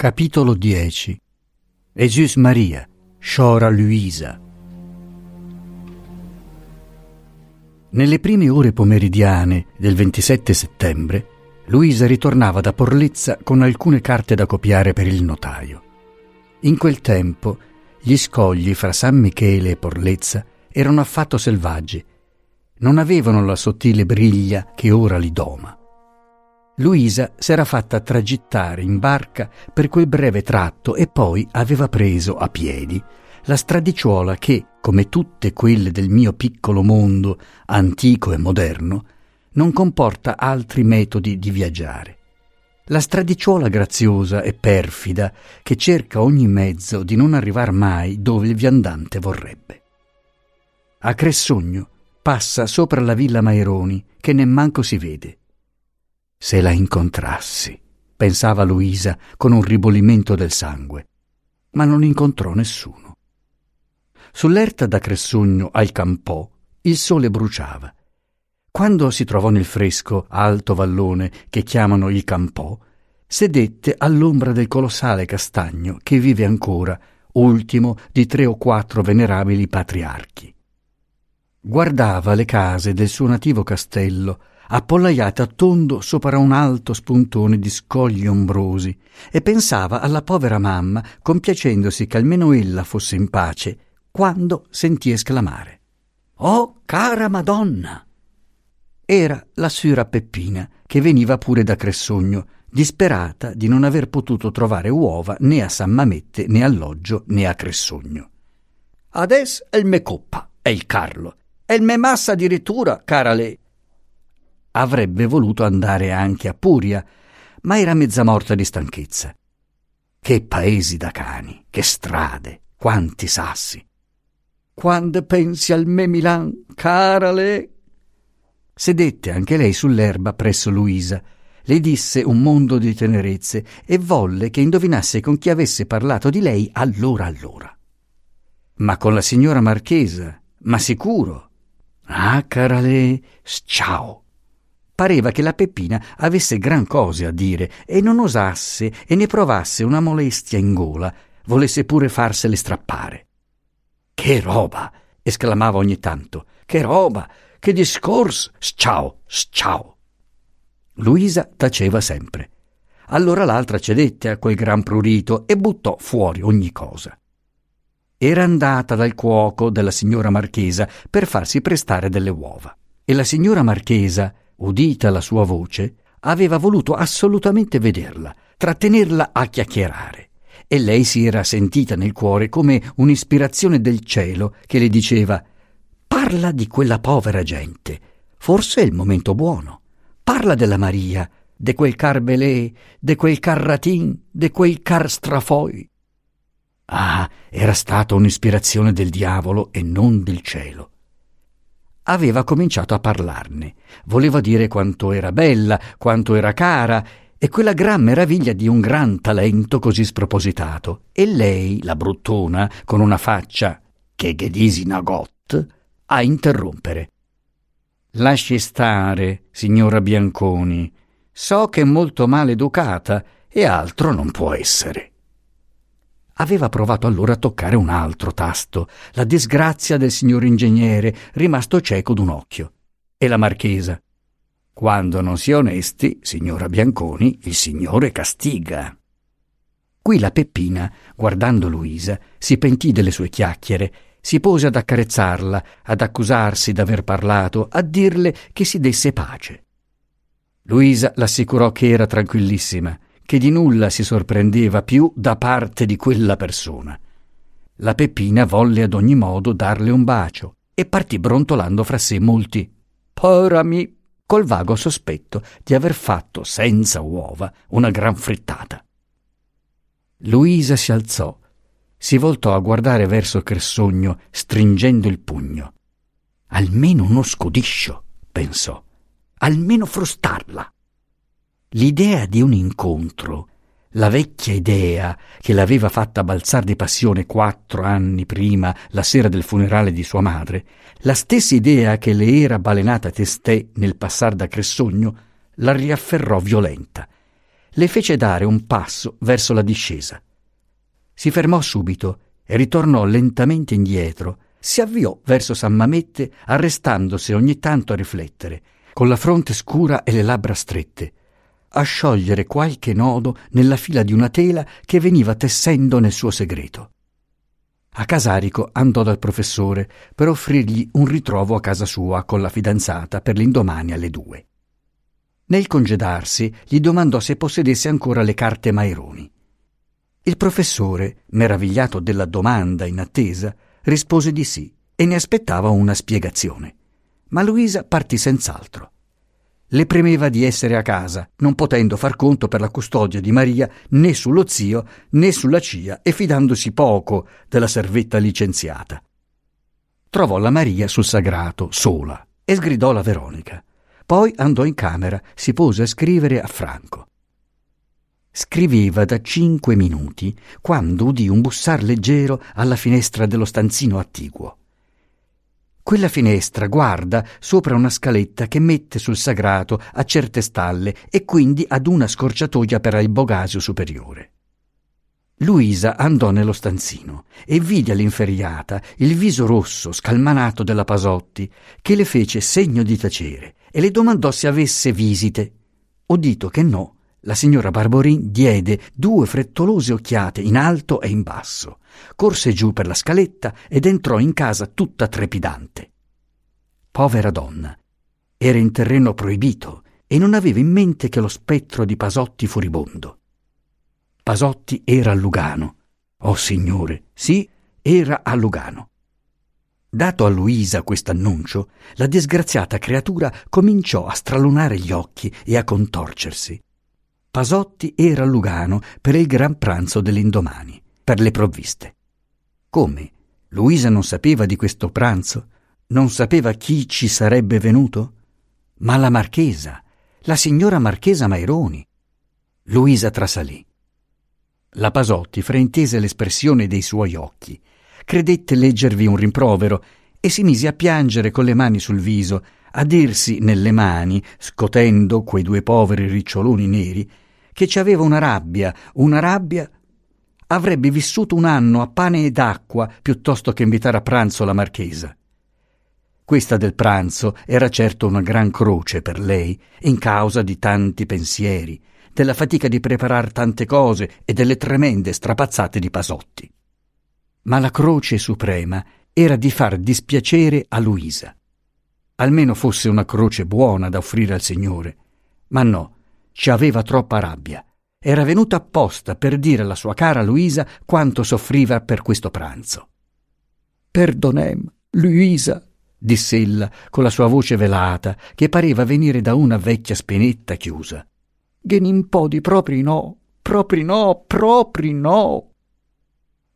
Capitolo 10 Esus Maria, sciora Luisa. Nelle prime ore pomeridiane del 27 settembre, Luisa ritornava da Porlezza con alcune carte da copiare per il notaio. In quel tempo gli scogli fra San Michele e Porlezza erano affatto selvaggi, non avevano la sottile briglia che ora li doma. Luisa s'era fatta tragittare in barca per quel breve tratto e poi aveva preso a piedi la stradicciuola che, come tutte quelle del mio piccolo mondo antico e moderno, non comporta altri metodi di viaggiare. La stradicciuola graziosa e perfida che cerca ogni mezzo di non arrivar mai dove il viandante vorrebbe. A Cressogno passa sopra la villa Maironi che nemmanco si vede se la incontrassi, pensava Luisa con un ribolimento del sangue, ma non incontrò nessuno. Sull'erta da Cressugno al Campò il sole bruciava. Quando si trovò nel fresco alto vallone che chiamano il Campò, sedette all'ombra del colossale castagno che vive ancora, ultimo di tre o quattro venerabili patriarchi. Guardava le case del suo nativo castello appollaiata tondo sopra un alto spuntone di scogli ombrosi, e pensava alla povera mamma, compiacendosi che almeno ella fosse in pace, quando sentì esclamare Oh, cara Madonna! Era la sura Peppina, che veniva pure da Cressogno, disperata di non aver potuto trovare uova né a San Mamette né alloggio né a Cressogno. Adesso è il me coppa, è il Carlo, il me massa addirittura, cara lei, Avrebbe voluto andare anche a Puria, ma era mezza morta di stanchezza. Che paesi da cani, che strade, quanti sassi. Quando pensi al me Milan, cara le... Sedette anche lei sull'erba presso Luisa, le disse un mondo di tenerezze e volle che indovinasse con chi avesse parlato di lei allora allora. Ma con la signora marchesa, ma sicuro. Ah, cara le, ciao pareva che la Peppina avesse gran cose a dire e non osasse e ne provasse una molestia in gola, volesse pure farsele strappare. Che roba! esclamava ogni tanto. Che roba! Che discorso! Ciao, ciao! Luisa taceva sempre. Allora l'altra cedette a quel gran prurito e buttò fuori ogni cosa. Era andata dal cuoco della signora marchesa per farsi prestare delle uova. E la signora marchesa, udita la sua voce, aveva voluto assolutamente vederla, trattenerla a chiacchierare. E lei si era sentita nel cuore come un'ispirazione del cielo che le diceva Parla di quella povera gente. Forse è il momento buono. Parla della Maria, de quel car belé, de quel car ratin, de quel car strafoi. Ah, era stata un'ispirazione del diavolo e non del cielo aveva cominciato a parlarne. Voleva dire quanto era bella, quanto era cara, e quella gran meraviglia di un gran talento così spropositato. E lei, la bruttona, con una faccia che ghedisi nagot, a interrompere. Lasci stare, signora Bianconi. So che è molto male educata e altro non può essere. Aveva provato allora a toccare un altro tasto, la disgrazia del signor ingegnere, rimasto cieco d'un occhio. E la marchesa. Quando non si è onesti, signora Bianconi, il signore castiga. Qui la Peppina, guardando Luisa, si pentì delle sue chiacchiere, si pose ad accarezzarla, ad accusarsi d'aver parlato, a dirle che si desse pace. Luisa l'assicurò che era tranquillissima, che di nulla si sorprendeva più da parte di quella persona. La Peppina volle ad ogni modo darle un bacio e partì brontolando fra sé molti Porami, col vago sospetto di aver fatto senza uova una gran frittata. Luisa si alzò, si voltò a guardare verso Cressogno, stringendo il pugno. Almeno uno scudiscio, pensò, almeno frustarla. L'idea di un incontro, la vecchia idea che l'aveva fatta balzar di passione quattro anni prima, la sera del funerale di sua madre, la stessa idea che le era balenata testè nel passar da Cressogno, la riafferrò violenta. le fece dare un passo verso la discesa. Si fermò subito e ritornò lentamente indietro, si avviò verso San Mamette, arrestandosi ogni tanto a riflettere, con la fronte scura e le labbra strette, a sciogliere qualche nodo nella fila di una tela che veniva tessendo nel suo segreto. A Casarico andò dal professore per offrirgli un ritrovo a casa sua con la fidanzata per l'indomani alle due. Nel congedarsi gli domandò se possedesse ancora le carte Maironi. Il professore, meravigliato della domanda in attesa, rispose di sì e ne aspettava una spiegazione. Ma Luisa partì senz'altro. Le premeva di essere a casa, non potendo far conto per la custodia di Maria né sullo zio né sulla cia e fidandosi poco della servetta licenziata. Trovò la Maria sul sagrato, sola, e sgridò la Veronica. Poi andò in camera, si pose a scrivere a Franco. Scriveva da cinque minuti quando udì un bussar leggero alla finestra dello stanzino attiguo. Quella finestra guarda sopra una scaletta che mette sul sagrato a certe stalle e quindi ad una scorciatoia per il bogasio superiore. Luisa andò nello stanzino e vide all'inferriata il viso rosso scalmanato della Pasotti che le fece segno di tacere e le domandò se avesse visite. Udito che no, la signora Barborin diede due frettolose occhiate in alto e in basso, corse giù per la scaletta ed entrò in casa tutta trepidante. Povera donna, era in terreno proibito e non aveva in mente che lo spettro di Pasotti furibondo. Pasotti era a Lugano. Oh signore, sì, era a Lugano. Dato a Luisa quest'annuncio, la disgraziata creatura cominciò a stralunare gli occhi e a contorcersi. Pasotti era a Lugano per il gran pranzo dell'indomani, per le provviste. Come? Luisa non sapeva di questo pranzo? Non sapeva chi ci sarebbe venuto? Ma la marchesa, la signora marchesa Maironi. Luisa trasalì. La Pasotti fraintese l'espressione dei suoi occhi credette leggervi un rimprovero e si mise a piangere con le mani sul viso, a dirsi nelle mani, scotendo quei due poveri riccioloni neri, che ci aveva una rabbia, una rabbia. Avrebbe vissuto un anno a pane ed acqua piuttosto che invitare a pranzo la marchesa. Questa del pranzo era certo una gran croce per lei, in causa di tanti pensieri, della fatica di preparar tante cose e delle tremende strapazzate di Pasotti ma la croce suprema era di far dispiacere a Luisa. Almeno fosse una croce buona da offrire al Signore. Ma no, ci aveva troppa rabbia. Era venuta apposta per dire alla sua cara Luisa quanto soffriva per questo pranzo. Perdonem, Luisa, diss'ella con la sua voce velata, che pareva venire da una vecchia spenetta chiusa. Genin po di propri no, propri no, propri no.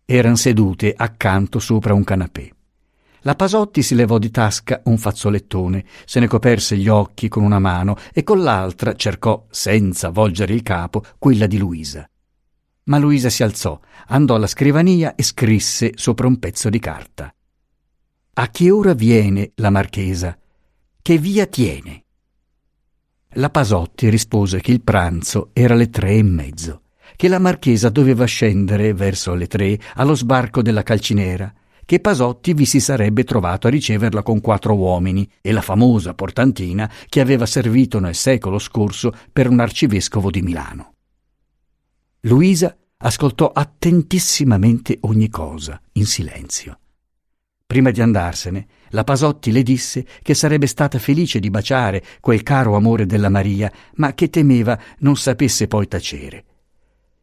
Eran sedute accanto sopra un canapè. La Pasotti si levò di tasca un fazzolettone, se ne coperse gli occhi con una mano e con l'altra cercò, senza volgere il capo, quella di Luisa. Ma Luisa si alzò, andò alla scrivania e scrisse sopra un pezzo di carta. A che ora viene la marchesa? Che via tiene? La Pasotti rispose che il pranzo era alle tre e mezzo che la marchesa doveva scendere verso le tre allo sbarco della calcinera, che Pasotti vi si sarebbe trovato a riceverla con quattro uomini e la famosa portantina che aveva servito nel secolo scorso per un arcivescovo di Milano. Luisa ascoltò attentissimamente ogni cosa, in silenzio. Prima di andarsene, la Pasotti le disse che sarebbe stata felice di baciare quel caro amore della Maria, ma che temeva non sapesse poi tacere.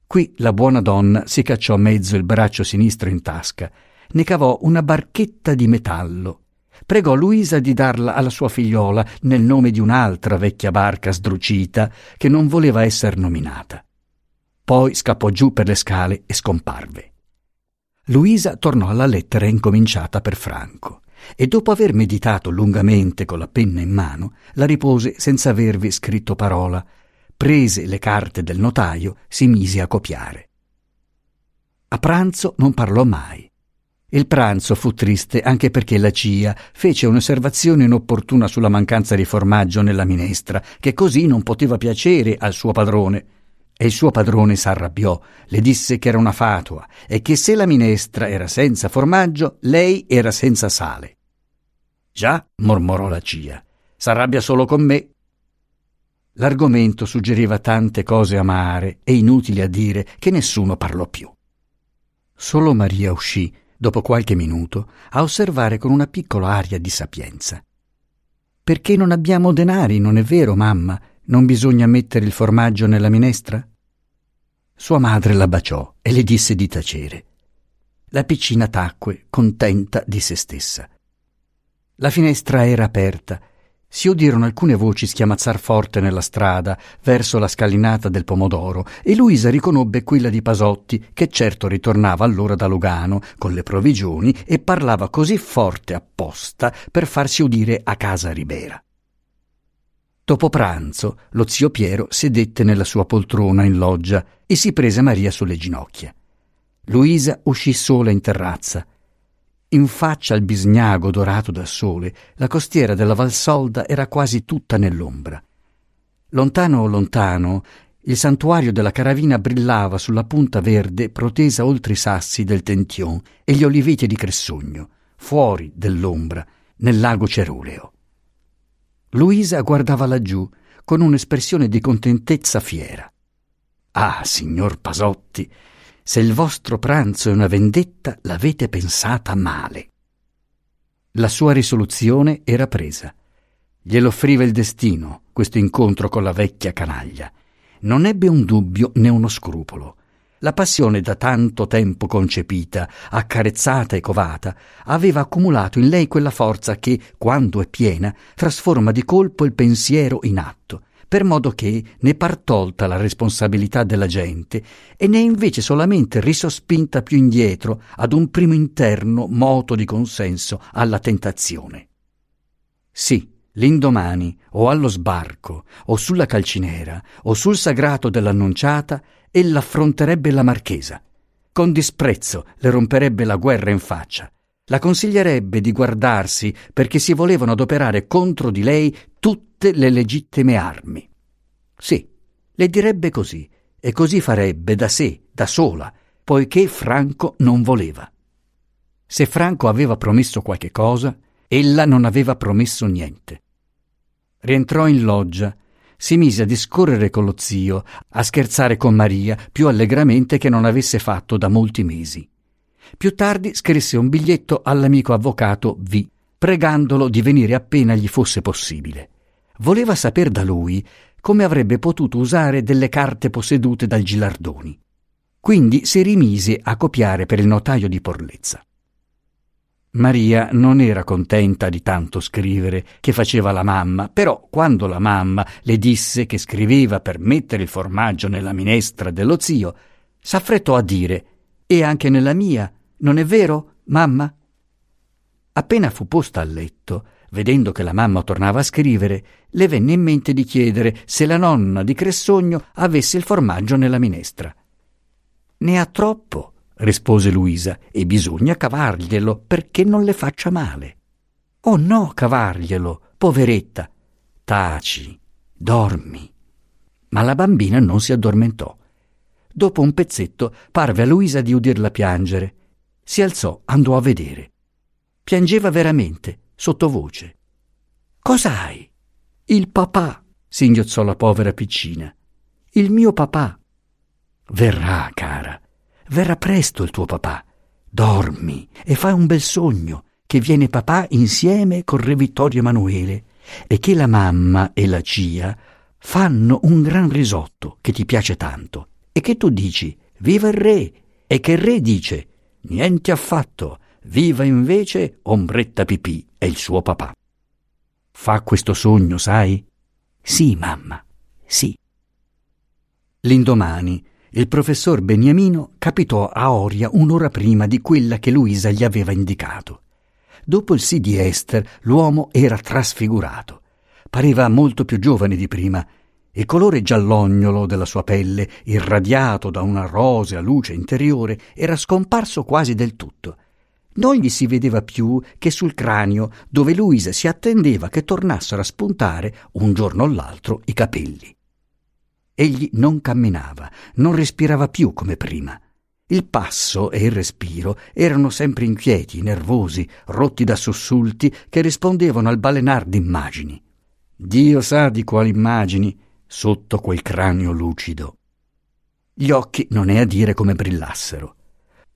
Qui la buona donna si cacciò mezzo il braccio sinistro in tasca, ne cavò una barchetta di metallo. Pregò Luisa di darla alla sua figliola nel nome di un'altra vecchia barca sdrucita che non voleva essere nominata. Poi scappò giù per le scale e scomparve. Luisa tornò alla lettera incominciata per Franco e dopo aver meditato lungamente con la penna in mano, la ripose senza avervi scritto parola, prese le carte del notaio, si mise a copiare. A pranzo non parlò mai. Il pranzo fu triste anche perché la Cia fece un'osservazione inopportuna sulla mancanza di formaggio nella minestra, che così non poteva piacere al suo padrone. e il suo padrone s'arrabbiò, le disse che era una fatua e che se la minestra era senza formaggio, lei era senza sale. Già, mormorò la cia, s'arrabbia solo con me. L'argomento suggeriva tante cose amare e inutili a dire che nessuno parlò più. Solo Maria uscì, dopo qualche minuto, a osservare con una piccola aria di sapienza. Perché non abbiamo denari, non è vero, mamma? Non bisogna mettere il formaggio nella minestra? Sua madre la baciò e le disse di tacere. La piccina tacque, contenta di se stessa. La finestra era aperta. Si udirono alcune voci schiamazzar forte nella strada, verso la scalinata del pomodoro, e Luisa riconobbe quella di Pasotti, che certo ritornava allora da Lugano con le provvigioni e parlava così forte apposta per farsi udire a casa Ribera. Dopo pranzo, lo zio Piero sedette nella sua poltrona in loggia e si prese Maria sulle ginocchia. Luisa uscì sola in terrazza. In faccia al bisgnago dorato dal sole, la costiera della Valsolda era quasi tutta nell'ombra. Lontano lontano, il santuario della Caravina brillava sulla punta verde protesa oltre i sassi del Tention e gli oliveti di Cressogno, fuori dell'ombra, nel lago Ceruleo. Luisa guardava laggiù con un'espressione di contentezza fiera. Ah, signor Pasotti, se il vostro pranzo è una vendetta, l'avete pensata male. La sua risoluzione era presa. Glielo offriva il destino, questo incontro con la vecchia canaglia. Non ebbe un dubbio né uno scrupolo. La passione da tanto tempo concepita, accarezzata e covata, aveva accumulato in lei quella forza che, quando è piena, trasforma di colpo il pensiero in atto, per modo che ne par tolta la responsabilità della gente e ne è invece solamente risospinta più indietro ad un primo interno moto di consenso alla tentazione. Sì, l'indomani, o allo sbarco, o sulla calcinera, o sul sagrato dell'annunciata, ella affronterebbe la marchesa. Con disprezzo le romperebbe la guerra in faccia. La consiglierebbe di guardarsi perché si volevano adoperare contro di lei tutte le legittime armi. Sì, le direbbe così, e così farebbe da sé, da sola, poiché Franco non voleva. Se Franco aveva promesso qualche cosa, ella non aveva promesso niente. Rientrò in loggia si mise a discorrere con lo zio, a scherzare con Maria più allegramente che non avesse fatto da molti mesi. Più tardi scrisse un biglietto all'amico avvocato V, pregandolo di venire appena gli fosse possibile. Voleva saper da lui come avrebbe potuto usare delle carte possedute dal Gilardoni. Quindi si rimise a copiare per il notaio di Porlezza. Maria non era contenta di tanto scrivere che faceva la mamma, però quando la mamma le disse che scriveva per mettere il formaggio nella minestra dello zio, s'affrettò a dire E anche nella mia, non è vero, mamma? Appena fu posta a letto, vedendo che la mamma tornava a scrivere, le venne in mente di chiedere se la nonna di Cressogno avesse il formaggio nella minestra. Ne ha troppo, rispose Luisa, e bisogna cavarglielo perché non le faccia male. Oh no, cavarglielo, poveretta. Taci, dormi. Ma la bambina non si addormentò. Dopo un pezzetto parve a Luisa di udirla piangere. Si alzò, andò a vedere. Piangeva veramente, sottovoce. Cos'hai? Il papà, singhiozzò la povera piccina. Il mio papà. Verrà, cara, Verrà presto il tuo papà. Dormi e fai un bel sogno che viene papà insieme con Re Vittorio Emanuele e che la mamma e la cia fanno un gran risotto che ti piace tanto e che tu dici viva il re e che il re dice niente affatto, viva invece Ombretta Pipì e il suo papà. Fa questo sogno, sai? Sì, mamma, sì. L'indomani il professor Beniamino capitò a Oria un'ora prima di quella che Luisa gli aveva indicato. Dopo il sì di Esther, l'uomo era trasfigurato. Pareva molto più giovane di prima. Il colore giallognolo della sua pelle, irradiato da una rosea luce interiore, era scomparso quasi del tutto. Non gli si vedeva più che sul cranio, dove Luisa si attendeva che tornassero a spuntare un giorno o l'altro i capelli. egli non camminava, non respirava più come prima. Il passo e il respiro erano sempre inquieti, nervosi, rotti da sussulti che rispondevano al balenar d'immagini. Dio sa di quali immagini sotto quel cranio lucido. Gli occhi non è a dire come brillassero.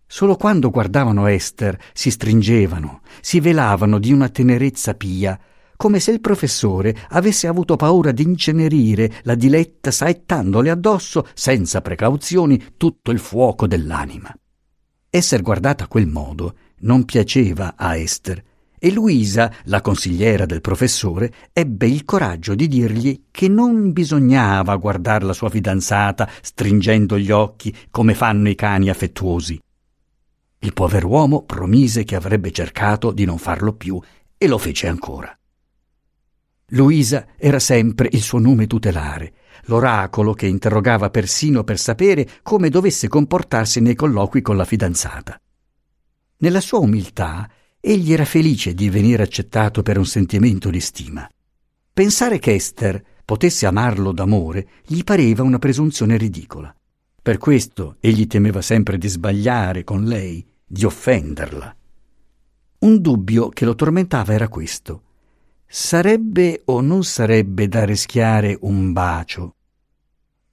Solo quando guardavano Esther si stringevano, si velavano di una tenerezza pia, come se il professore avesse avuto paura di incenerire la diletta saettandole addosso, senza precauzioni, tutto il fuoco dell'anima. Esser guardata a quel modo non piaceva a Esther, e Luisa, la consigliera del professore, ebbe il coraggio di dirgli che non bisognava guardar la sua fidanzata stringendo gli occhi come fanno i cani affettuosi. Il pover'uomo promise che avrebbe cercato di non farlo più e lo fece ancora. Luisa era sempre il suo nome tutelare, l'oracolo che interrogava persino per sapere come dovesse comportarsi nei colloqui con la fidanzata. Nella sua umiltà egli era felice di venire accettato per un sentimento di stima. Pensare che Esther potesse amarlo d'amore gli pareva una presunzione ridicola. Per questo egli temeva sempre di sbagliare con lei, di offenderla. Un dubbio che lo tormentava era questo. Sarebbe o non sarebbe da rischiare un bacio?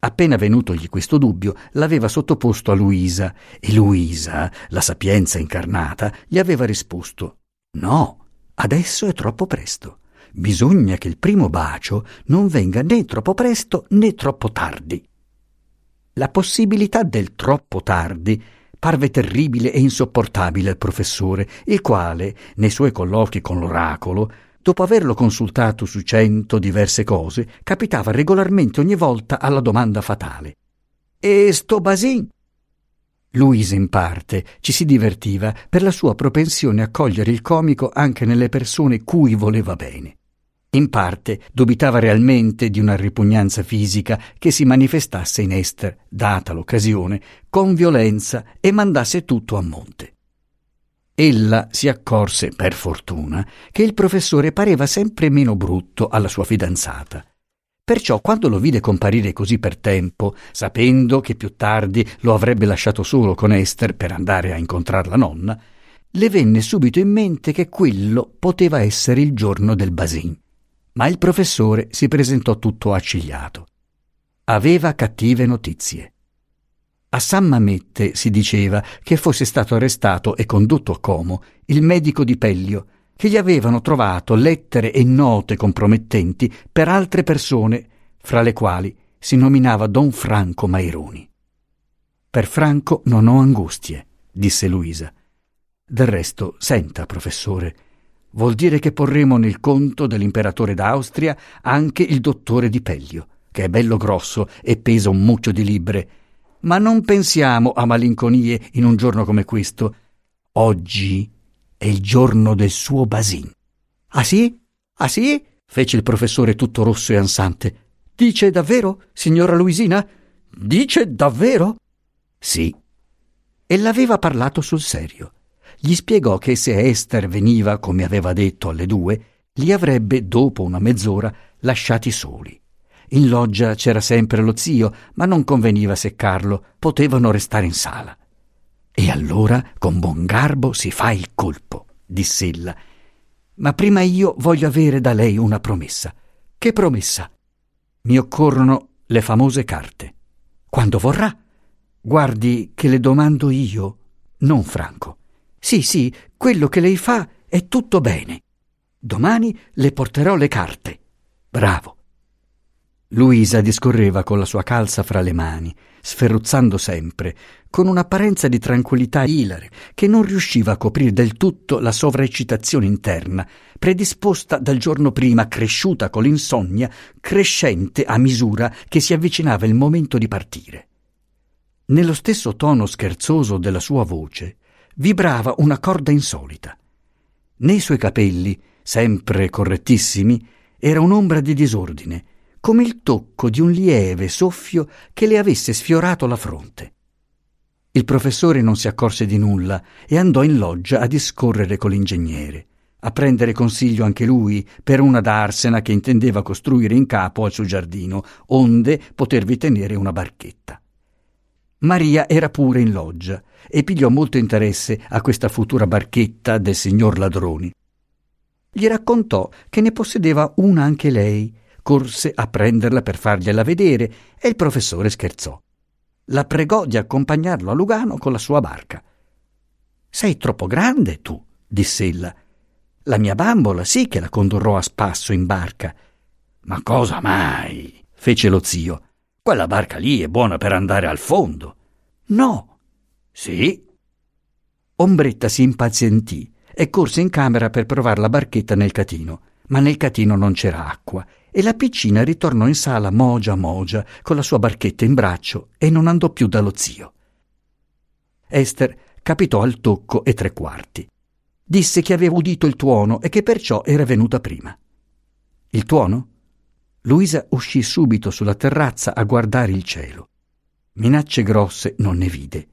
Appena venutogli questo dubbio, l'aveva sottoposto a Luisa e Luisa, la sapienza incarnata, gli aveva risposto No, adesso è troppo presto. Bisogna che il primo bacio non venga né troppo presto né troppo tardi. La possibilità del troppo tardi parve terribile e insopportabile al professore, il quale, nei suoi colloqui con l'oracolo, dopo averlo consultato su cento diverse cose, capitava regolarmente ogni volta alla domanda fatale. E sto Basin? Luisa in parte ci si divertiva per la sua propensione a cogliere il comico anche nelle persone cui voleva bene. In parte dubitava realmente di una ripugnanza fisica che si manifestasse in Esther, data l'occasione, con violenza e mandasse tutto a monte. Ella si accorse, per fortuna, che il professore pareva sempre meno brutto alla sua fidanzata. Perciò quando lo vide comparire così per tempo, sapendo che più tardi lo avrebbe lasciato solo con Esther per andare a incontrar la nonna, le venne subito in mente che quello poteva essere il giorno del basin. Ma il professore si presentò tutto accigliato. Aveva cattive notizie. A San Mamette si diceva che fosse stato arrestato e condotto a Como il medico di Pellio, che gli avevano trovato lettere e note compromettenti per altre persone, fra le quali si nominava Don Franco Maironi. Per Franco non ho angustie, disse Luisa. Del resto, senta, professore, vuol dire che porremo nel conto dell'imperatore d'Austria anche il dottore di Pellio, che è bello grosso e pesa un mucchio di libbre, ma non pensiamo a malinconie in un giorno come questo. Oggi è il giorno del suo basin. Ah sì? Ah sì? fece il professore tutto rosso e ansante. Dice davvero, signora Luisina? Dice davvero? Sì. E l'aveva parlato sul serio. Gli spiegò che se Esther veniva, come aveva detto, alle due, li avrebbe, dopo una mezz'ora, lasciati soli. In loggia c'era sempre lo zio, ma non conveniva seccarlo, potevano restare in sala. E allora con buon garbo si fa il colpo, diss'ella. Ma prima io voglio avere da lei una promessa. Che promessa? Mi occorrono le famose carte. Quando vorrà? Guardi che le domando io, non Franco. Sì, sì, quello che lei fa è tutto bene. Domani le porterò le carte. Bravo. Luisa discorreva con la sua calza fra le mani, sferruzzando sempre, con un'apparenza di tranquillità ilare che non riusciva a coprire del tutto la sovraeccitazione interna, predisposta dal giorno prima, cresciuta con l'insonnia, crescente a misura che si avvicinava il momento di partire. Nello stesso tono scherzoso della sua voce vibrava una corda insolita. Nei suoi capelli, sempre correttissimi, era un'ombra di disordine, come il tocco di un lieve soffio che le avesse sfiorato la fronte. Il professore non si accorse di nulla e andò in loggia a discorrere con l'ingegnere. a prendere consiglio anche lui per una darsena che intendeva costruire in capo al suo giardino, onde potervi tenere una barchetta. Maria era pure in loggia e pigliò molto interesse a questa futura barchetta del signor Ladroni. Gli raccontò che ne possedeva una anche lei, corse a prenderla per fargliela vedere e il professore scherzò. La pregò di accompagnarlo a Lugano con la sua barca. Sei troppo grande tu, diss'ella. La mia bambola sì che la condurrò a spasso in barca. Ma cosa mai? fece lo zio. Quella barca lì è buona per andare al fondo. No. Sì. Ombretta si impazientì e corse in camera per provare la barchetta nel catino, ma nel catino non c'era acqua e la piccina ritornò in sala mogia mogia con la sua barchetta in braccio e non andò più dallo zio. Esther capitò al tocco e tre quarti. Disse che aveva udito il tuono e che perciò era venuta prima. Il tuono? Luisa uscì subito sulla terrazza a guardare il cielo. Minacce grosse non ne vide.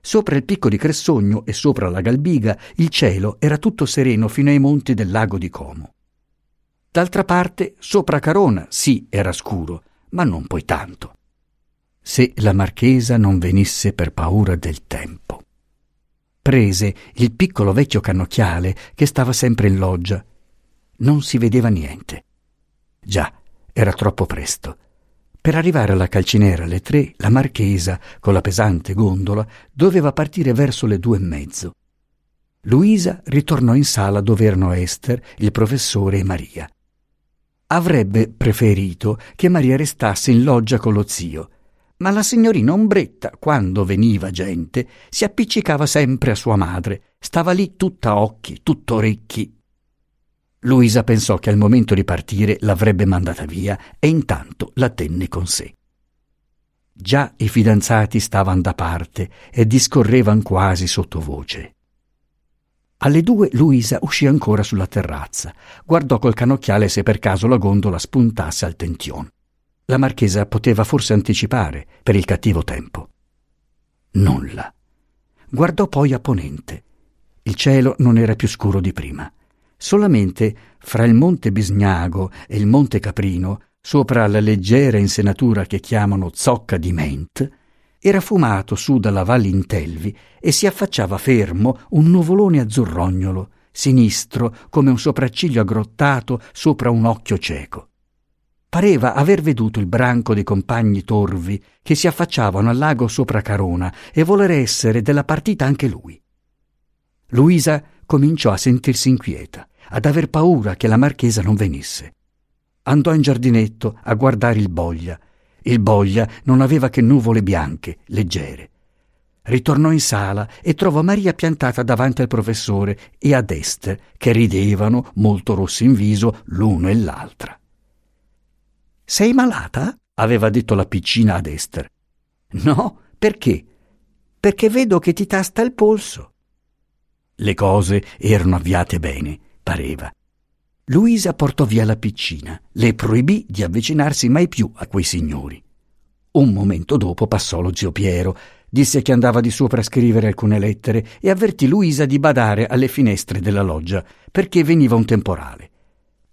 Sopra il picco di Cressogno e sopra la Galbiga il cielo era tutto sereno fino ai monti del lago di Como. D'altra parte, sopra Carona sì era scuro, ma non poi tanto. Se la marchesa non venisse per paura del tempo. Prese il piccolo vecchio cannocchiale che stava sempre in loggia. Non si vedeva niente. Già, era troppo presto. Per arrivare alla calcinera alle tre, la marchesa, con la pesante gondola, doveva partire verso le due e mezzo. Luisa ritornò in sala dove erano Esther, il professore e Maria. Avrebbe preferito che Maria restasse in loggia con lo zio, ma la signorina Ombretta, quando veniva gente, si appiccicava sempre a sua madre, stava lì tutta occhi, tutto orecchi. Luisa pensò che al momento di partire l'avrebbe mandata via e intanto la tenne con sé. Già i fidanzati stavano da parte e discorrevano quasi sottovoce. Alle due Luisa uscì ancora sulla terrazza, guardò col canocchiale se per caso la gondola spuntasse al tention. La marchesa poteva forse anticipare per il cattivo tempo. Nulla. Guardò poi a ponente. Il cielo non era più scuro di prima. Solamente fra il monte Bisgnago e il monte Caprino, sopra la leggera insenatura che chiamano Zocca di Ment, era fumato su dalla valle Intelvi e si affacciava fermo un nuvolone azzurrognolo, sinistro come un sopracciglio aggrottato sopra un occhio cieco. Pareva aver veduto il branco dei compagni torvi che si affacciavano al lago sopra Carona e voler essere della partita anche lui. Luisa cominciò a sentirsi inquieta, ad aver paura che la marchesa non venisse. Andò in giardinetto a guardare il Boglia. Il Boglia non aveva che nuvole bianche, leggere. Ritornò in sala e trovò Maria piantata davanti al professore e ad Esther, che ridevano, molto rossi in viso, l'uno e l'altra. Sei malata? aveva detto la piccina ad Esther. No, perché? Perché vedo che ti tasta il polso. Le cose erano avviate bene, pareva. Luisa portò via la piccina, le proibì di avvicinarsi mai più a quei signori. Un momento dopo passò lo zio Piero, disse che andava di sopra a scrivere alcune lettere e avvertì Luisa di badare alle finestre della loggia, perché veniva un temporale.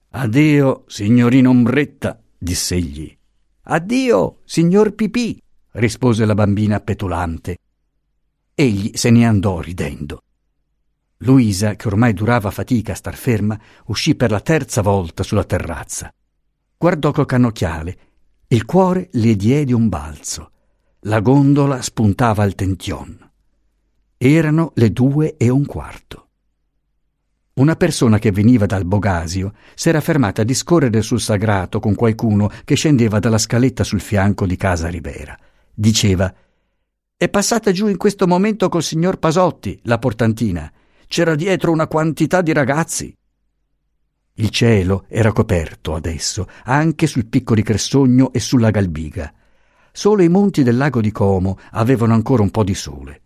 Addio, signorina Ombretta, diss'egli. Addio, signor Pipì, rispose la bambina petulante. Egli se ne andò ridendo. Luisa, che ormai durava fatica a star ferma, uscì per la terza volta sulla terrazza. Guardò col cannocchiale. Il cuore le diede un balzo. La gondola spuntava al tention. Erano le due e un quarto. Una persona che veniva dal Bogasio s'era fermata a discorrere sul sagrato con qualcuno che scendeva dalla scaletta sul fianco di casa Ribera. Diceva È passata giù in questo momento col signor Pasotti, la portantina. C'era dietro una quantità di ragazzi. Il cielo era coperto adesso, anche sul picco di Cressogno e sulla Galbiga. Solo i monti del lago di Como avevano ancora un po' di sole.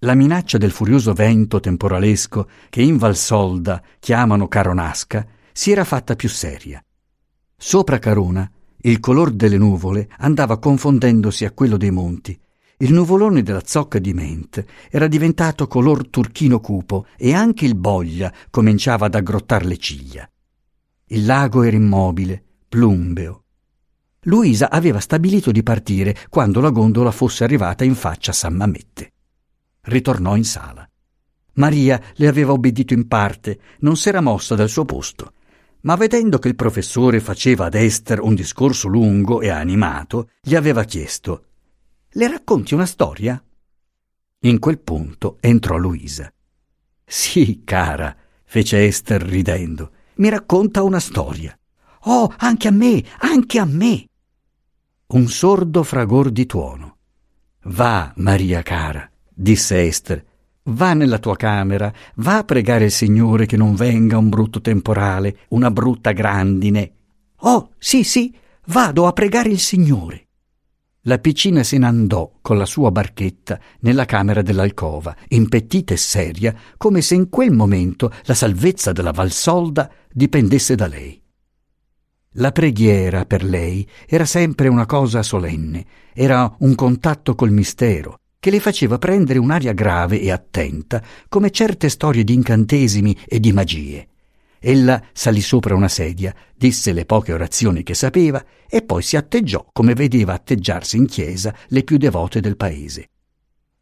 La minaccia del furioso vento temporalesco che in Valsolda chiamano Caronasca si era fatta più seria. Sopra Carona il color delle nuvole andava confondendosi a quello dei monti il nuvolone della zocca di Ment era diventato color turchino cupo e anche il boglia cominciava ad aggrottar le ciglia. Il lago era immobile, plumbeo. Luisa aveva stabilito di partire quando la gondola fosse arrivata in faccia a San Mamette. Ritornò in sala. Maria le aveva obbedito in parte, non s'era mossa dal suo posto, ma vedendo che il professore faceva ad Esther un discorso lungo e animato, gli aveva chiesto le racconti una storia? In quel punto entrò Luisa. Sì, cara, fece Esther ridendo, mi racconta una storia. Oh, anche a me, anche a me. Un sordo fragor di tuono. Va, Maria cara, disse Esther, va nella tua camera, va a pregare il Signore che non venga un brutto temporale, una brutta grandine. Oh, sì, sì, vado a pregare il Signore la piccina se ne andò con la sua barchetta nella camera dell'alcova, impettita e seria, come se in quel momento la salvezza della Valsolda dipendesse da lei. La preghiera per lei era sempre una cosa solenne, era un contatto col mistero, che le faceva prendere un'aria grave e attenta, come certe storie di incantesimi e di magie. Ella salì sopra una sedia, disse le poche orazioni che sapeva e poi si atteggiò come vedeva atteggiarsi in chiesa le più devote del paese.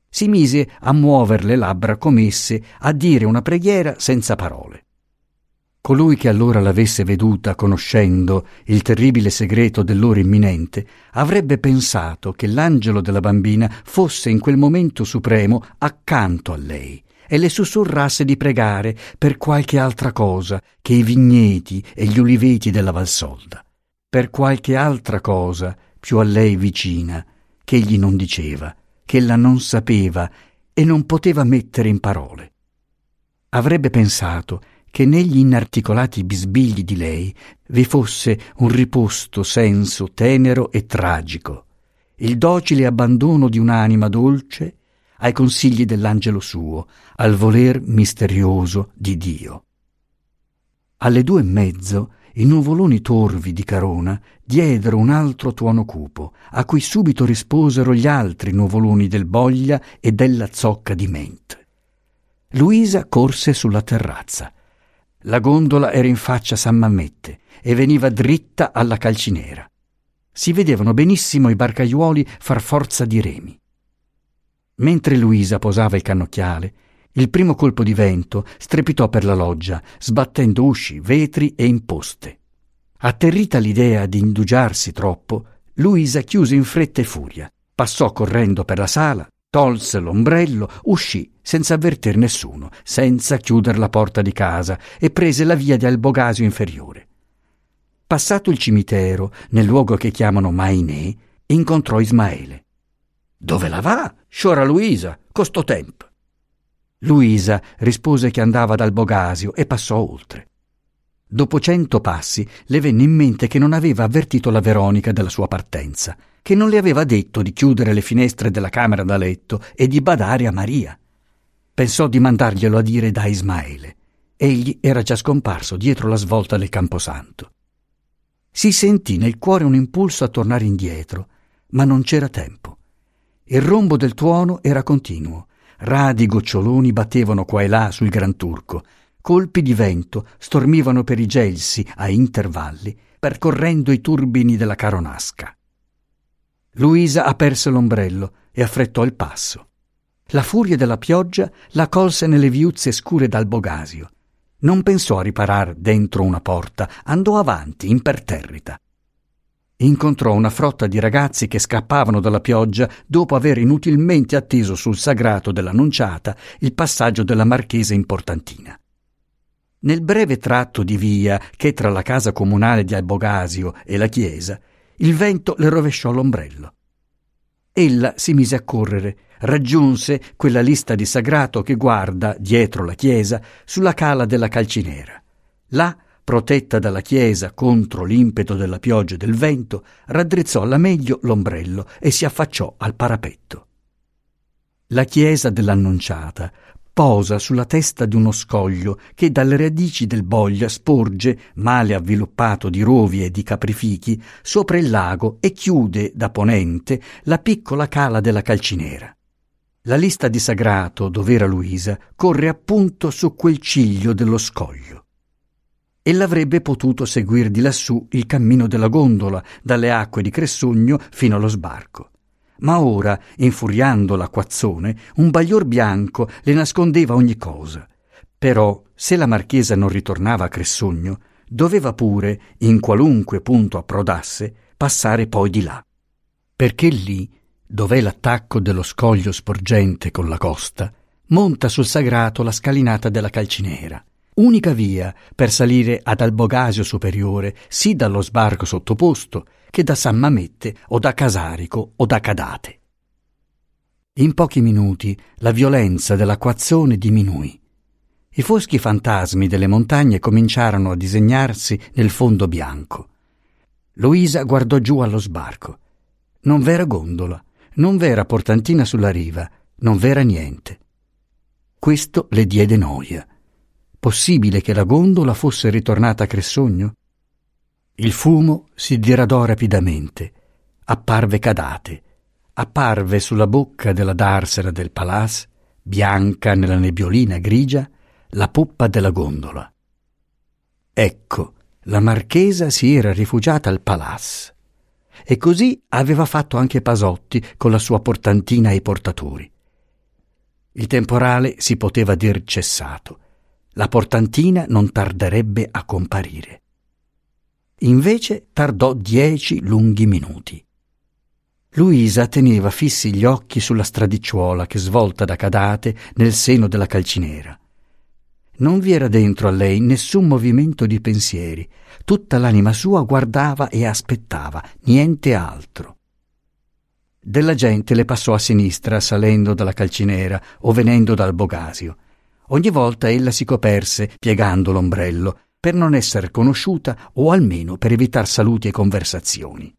Si mise a muover le labbra come esse, a dire una preghiera senza parole. Colui che allora l'avesse veduta conoscendo il terribile segreto dell'ora imminente avrebbe pensato che l'angelo della bambina fosse in quel momento supremo accanto a lei e le sussurrasse di pregare per qualche altra cosa che i vigneti e gli uliveti della Valsolda, per qualche altra cosa più a lei vicina, che egli non diceva, che ella non sapeva e non poteva mettere in parole. Avrebbe pensato che negli inarticolati bisbigli di lei vi fosse un riposto senso tenero e tragico, il docile abbandono di un'anima dolce ai consigli dell'angelo suo, al voler misterioso di Dio. Alle due e mezzo i nuvoloni torvi di Carona diedero un altro tuono cupo, a cui subito risposero gli altri nuvoloni del Boglia e della Zocca di Ment. Luisa corse sulla terrazza. La gondola era in faccia a San Mammette e veniva dritta alla calcinera. Si vedevano benissimo i barcaiuoli far forza di remi. Mentre Luisa posava il cannocchiale, il primo colpo di vento strepitò per la loggia, sbattendo usci, vetri e imposte. Atterrita l'idea di indugiarsi troppo, Luisa chiuse in fretta e furia, passò correndo per la sala, tolse l'ombrello, uscì senza avvertir nessuno, senza chiudere la porta di casa e prese la via di Albogasio inferiore. Passato il cimitero, nel luogo che chiamano Mainé, incontrò Ismaele. Dove la va? Sciora Luisa, costo tempo. Luisa rispose che andava dal Bogasio e passò oltre. Dopo cento passi le venne in mente che non aveva avvertito la Veronica della sua partenza, che non le aveva detto di chiudere le finestre della camera da letto e di badare a Maria. Pensò di mandarglielo a dire da Ismaele. Egli era già scomparso dietro la svolta del Camposanto. Si sentì nel cuore un impulso a tornare indietro, ma non c'era tempo. Il rombo del tuono era continuo. Radi goccioloni battevano qua e là sul Gran Turco. Colpi di vento stormivano per i gelsi a intervalli, percorrendo i turbini della caronasca. Luisa aperse l'ombrello e affrettò il passo. La furia della pioggia la colse nelle viuzze scure d'Albogasio. Non pensò a riparar dentro una porta, andò avanti, imperterrita incontrò una frotta di ragazzi che scappavano dalla pioggia dopo aver inutilmente atteso sul sagrato dell'annunciata il passaggio della marchesa importantina. Nel breve tratto di via che tra la casa comunale di Albogasio e la chiesa, il vento le rovesciò l'ombrello. Ella si mise a correre, raggiunse quella lista di sagrato che guarda, dietro la chiesa, sulla cala della calcinera. Là protetta dalla chiesa contro l'impeto della pioggia e del vento, raddrizzò alla meglio l'ombrello e si affacciò al parapetto. La chiesa dell'Annunciata, posa sulla testa di uno scoglio che dalle radici del Boglia sporge, male avviluppato di rovi e di caprifichi, sopra il lago e chiude da ponente la piccola cala della Calcinera. La lista di Sagrato, dov'era Luisa, corre appunto su quel ciglio dello scoglio e l'avrebbe potuto seguire di lassù il cammino della gondola, dalle acque di Cressugno fino allo sbarco. Ma ora, infuriando l'acquazzone, un baglior bianco le nascondeva ogni cosa. Però, se la marchesa non ritornava a Cressugno, doveva pure, in qualunque punto approdasse, passare poi di là. Perché lì, dov'è l'attacco dello scoglio sporgente con la costa, monta sul sagrato la scalinata della calcinera unica via per salire ad Albogasio Superiore, sì dallo sbarco sottoposto, che da San Mamette o da Casarico o da Cadate. In pochi minuti la violenza dell'acquazzone diminuì. I foschi fantasmi delle montagne cominciarono a disegnarsi nel fondo bianco. Luisa guardò giù allo sbarco. Non v'era gondola, non v'era portantina sulla riva, non v'era niente. Questo le diede noia. Possibile che la gondola fosse ritornata a Cressogno? Il fumo si diradò rapidamente, apparve cadate, apparve sulla bocca della darsena del palaz, bianca nella nebbiolina grigia, la poppa della gondola. Ecco, la marchesa si era rifugiata al palaz. E così aveva fatto anche Pasotti con la sua portantina ai portatori. Il temporale si poteva dir cessato la portantina non tarderebbe a comparire. Invece tardò dieci lunghi minuti. Luisa teneva fissi gli occhi sulla stradicciuola che svolta da cadate nel seno della calcinera. Non vi era dentro a lei nessun movimento di pensieri, tutta l'anima sua guardava e aspettava, niente altro. Della gente le passò a sinistra salendo dalla calcinera o venendo dal Bogasio. Ogni volta ella si coperse, piegando l'ombrello, per non essere conosciuta o almeno per evitar saluti e conversazioni.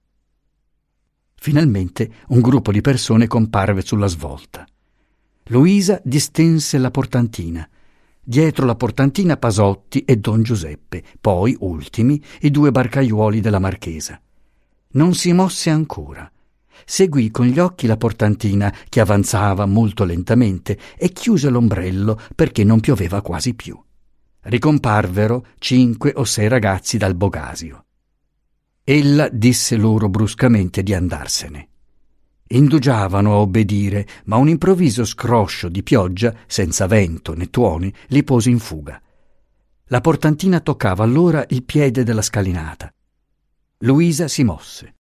Finalmente un gruppo di persone comparve sulla svolta. Luisa distense la portantina. Dietro la portantina Pasotti e Don Giuseppe, poi, ultimi, i due barcaiuoli della marchesa. Non si mosse ancora seguì con gli occhi la portantina che avanzava molto lentamente e chiuse l'ombrello perché non pioveva quasi più. Ricomparvero cinque o sei ragazzi dal Bogasio. Ella disse loro bruscamente di andarsene. Indugiavano a obbedire, ma un improvviso scroscio di pioggia, senza vento né tuoni, li pose in fuga. La portantina toccava allora il piede della scalinata. Luisa si mosse